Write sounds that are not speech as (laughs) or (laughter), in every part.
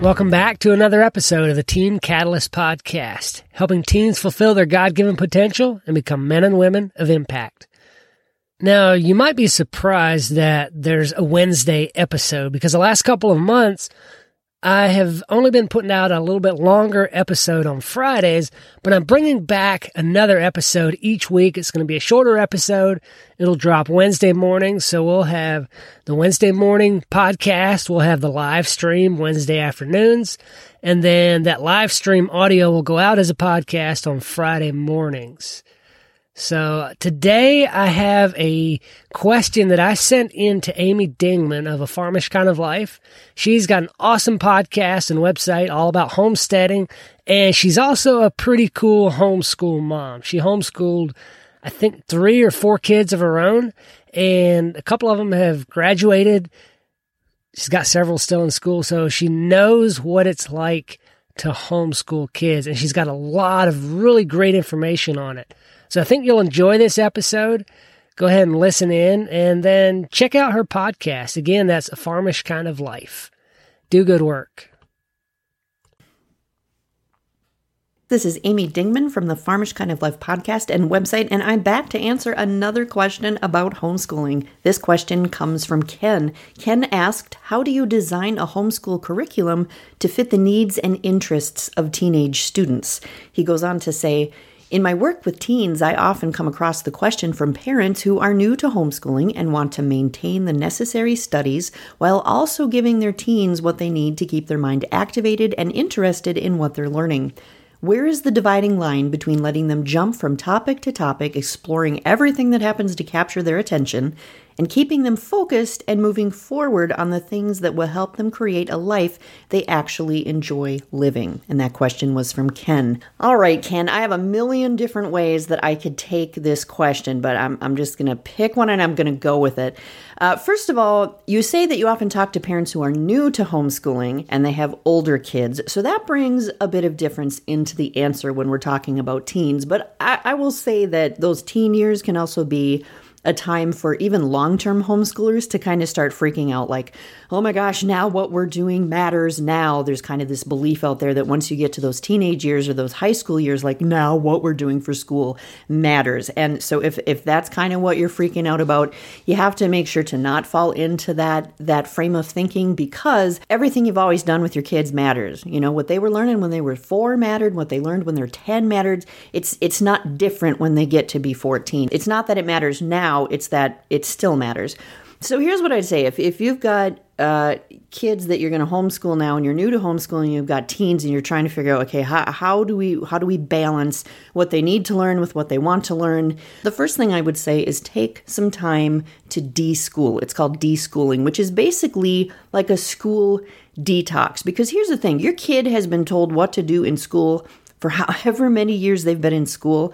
Welcome back to another episode of the Teen Catalyst Podcast, helping teens fulfill their God given potential and become men and women of impact. Now, you might be surprised that there's a Wednesday episode because the last couple of months, I have only been putting out a little bit longer episode on Fridays, but I'm bringing back another episode each week. It's going to be a shorter episode. It'll drop Wednesday morning. So we'll have the Wednesday morning podcast. We'll have the live stream Wednesday afternoons. And then that live stream audio will go out as a podcast on Friday mornings. So today I have a question that I sent in to Amy Dingman of A Farmish Kind of Life. She's got an awesome podcast and website all about homesteading, and she's also a pretty cool homeschool mom. She homeschooled, I think, three or four kids of her own, and a couple of them have graduated. She's got several still in school, so she knows what it's like to homeschool kids, and she's got a lot of really great information on it. So I think you'll enjoy this episode. Go ahead and listen in and then check out her podcast. Again, that's A Farmish Kind of Life. Do good work. This is Amy Dingman from the Farmish Kind of Life podcast and website, and I'm back to answer another question about homeschooling. This question comes from Ken. Ken asked, How do you design a homeschool curriculum to fit the needs and interests of teenage students? He goes on to say, in my work with teens, I often come across the question from parents who are new to homeschooling and want to maintain the necessary studies while also giving their teens what they need to keep their mind activated and interested in what they're learning. Where is the dividing line between letting them jump from topic to topic, exploring everything that happens to capture their attention, and keeping them focused and moving forward on the things that will help them create a life they actually enjoy living? And that question was from Ken. All right, Ken, I have a million different ways that I could take this question, but I'm, I'm just going to pick one and I'm going to go with it. Uh, first of all, you say that you often talk to parents who are new to homeschooling and they have older kids. So that brings a bit of difference into the answer when we're talking about teens. But I, I will say that those teen years can also be a time for even long term homeschoolers to kind of start freaking out like, oh my gosh, now what we're doing matters now. There's kind of this belief out there that once you get to those teenage years or those high school years, like now what we're doing for school matters. And so if, if that's kind of what you're freaking out about, you have to make sure to not fall into that, that frame of thinking because everything you've always done with your kids matters. You know, what they were learning when they were four mattered, what they learned when they're 10 mattered. It's, it's not different when they get to be 14. It's not that it matters now now, it's that it still matters. So here's what I'd say if, if you've got uh, kids that you're going to homeschool now and you're new to homeschooling, you've got teens and you're trying to figure out, okay, how, how do we how do we balance what they need to learn with what they want to learn? The first thing I would say is take some time to deschool. It's called deschooling, which is basically like a school detox. Because here's the thing your kid has been told what to do in school for however many years they've been in school.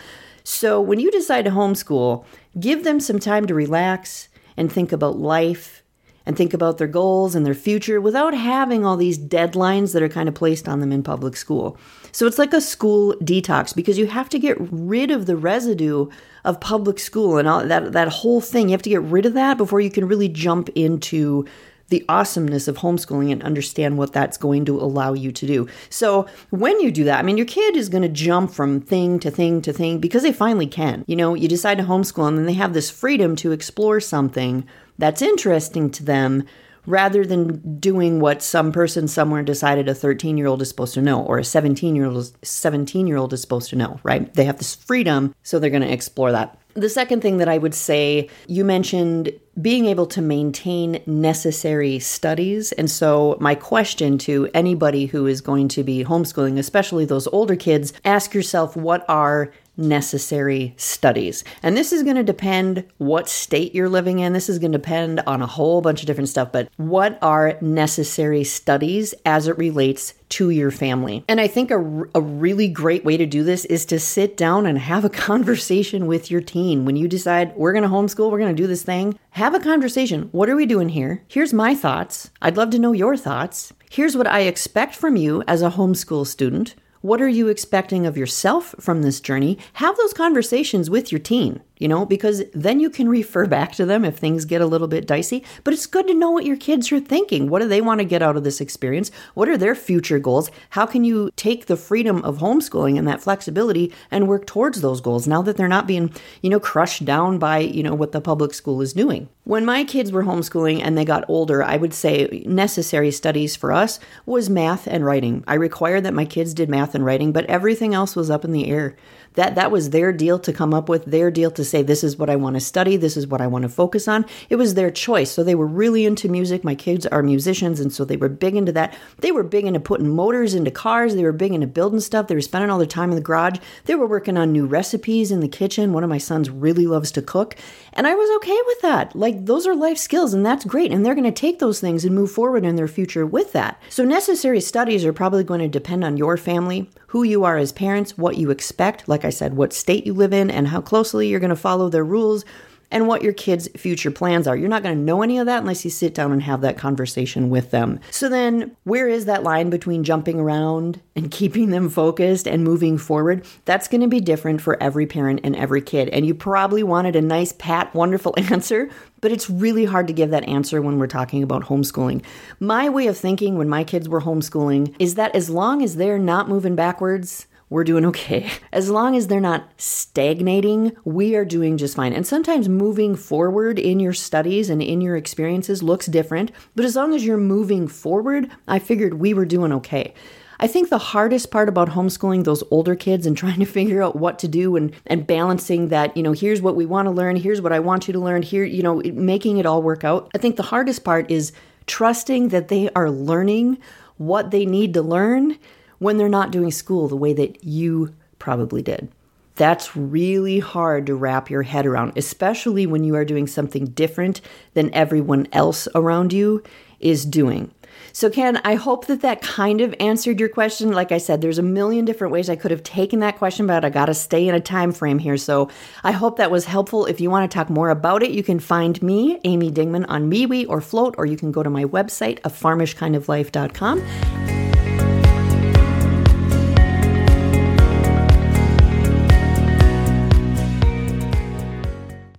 So when you decide to homeschool, give them some time to relax and think about life and think about their goals and their future without having all these deadlines that are kind of placed on them in public school. So it's like a school detox because you have to get rid of the residue of public school and all that that whole thing. You have to get rid of that before you can really jump into the awesomeness of homeschooling and understand what that's going to allow you to do. So, when you do that, I mean, your kid is going to jump from thing to thing to thing because they finally can. You know, you decide to homeschool and then they have this freedom to explore something that's interesting to them rather than doing what some person somewhere decided a 13 year old is supposed to know or a 17 year old 17 year old is supposed to know right they have this freedom so they're going to explore that the second thing that I would say, you mentioned being able to maintain necessary studies. And so, my question to anybody who is going to be homeschooling, especially those older kids, ask yourself what are necessary studies. And this is going to depend what state you're living in. This is going to depend on a whole bunch of different stuff, but what are necessary studies as it relates to your family? And I think a, a really great way to do this is to sit down and have a (laughs) conversation with your teen. When you decide we're going to homeschool, we're going to do this thing, have a conversation. What are we doing here? Here's my thoughts. I'd love to know your thoughts. Here's what I expect from you as a homeschool student. What are you expecting of yourself from this journey? Have those conversations with your teen. You know, because then you can refer back to them if things get a little bit dicey. But it's good to know what your kids are thinking. What do they want to get out of this experience? What are their future goals? How can you take the freedom of homeschooling and that flexibility and work towards those goals now that they're not being, you know, crushed down by, you know, what the public school is doing? When my kids were homeschooling and they got older, I would say necessary studies for us was math and writing. I required that my kids did math and writing, but everything else was up in the air that that was their deal to come up with their deal to say this is what I want to study this is what I want to focus on. It was their choice so they were really into music. My kids are musicians and so they were big into that. They were big into putting motors into cars they were big into building stuff they were spending all their time in the garage. They were working on new recipes in the kitchen. One of my sons really loves to cook and I was okay with that. Like those are life skills and that's great and they're going to take those things and move forward in their future with that. So necessary studies are probably going to depend on your family who you are as parents what you expect like I said, what state you live in and how closely you're going to follow their rules and what your kids' future plans are. You're not going to know any of that unless you sit down and have that conversation with them. So then, where is that line between jumping around and (laughs) keeping them focused and moving forward? That's going to be different for every parent and every kid. And you probably wanted a nice, pat, wonderful (laughs) answer, but it's really hard to give that answer when we're talking about homeschooling. My way of thinking when my kids were homeschooling is that as long as they're not moving backwards, we're doing okay. (laughs) As long as they're not stagnating, we are doing just fine. And sometimes moving forward in your studies and in your experiences looks different, but as long as you're moving forward, I figured we were doing okay. I think the hardest part about homeschooling those older kids and trying to (laughs) figure out what to do and, and balancing that, you know, here's what we want to learn, here's what I want you to learn, here, you know, making it all work out. I think the hardest part is trusting that they are learning what they need to learn when they're not doing school the way that you probably did. That's really hard to wrap your head around, especially when you are doing something different than everyone else around you is doing. So, Ken, I hope that that kind of answered your question. Like I said, there's a million different ways I could have taken that question, but I got to stay in a time frame here. So, I hope that was helpful. If you want to talk more about it, you can find me, Amy Dingman, on MeWe or Flote, or you can go to my website, a farmishkindoflife.com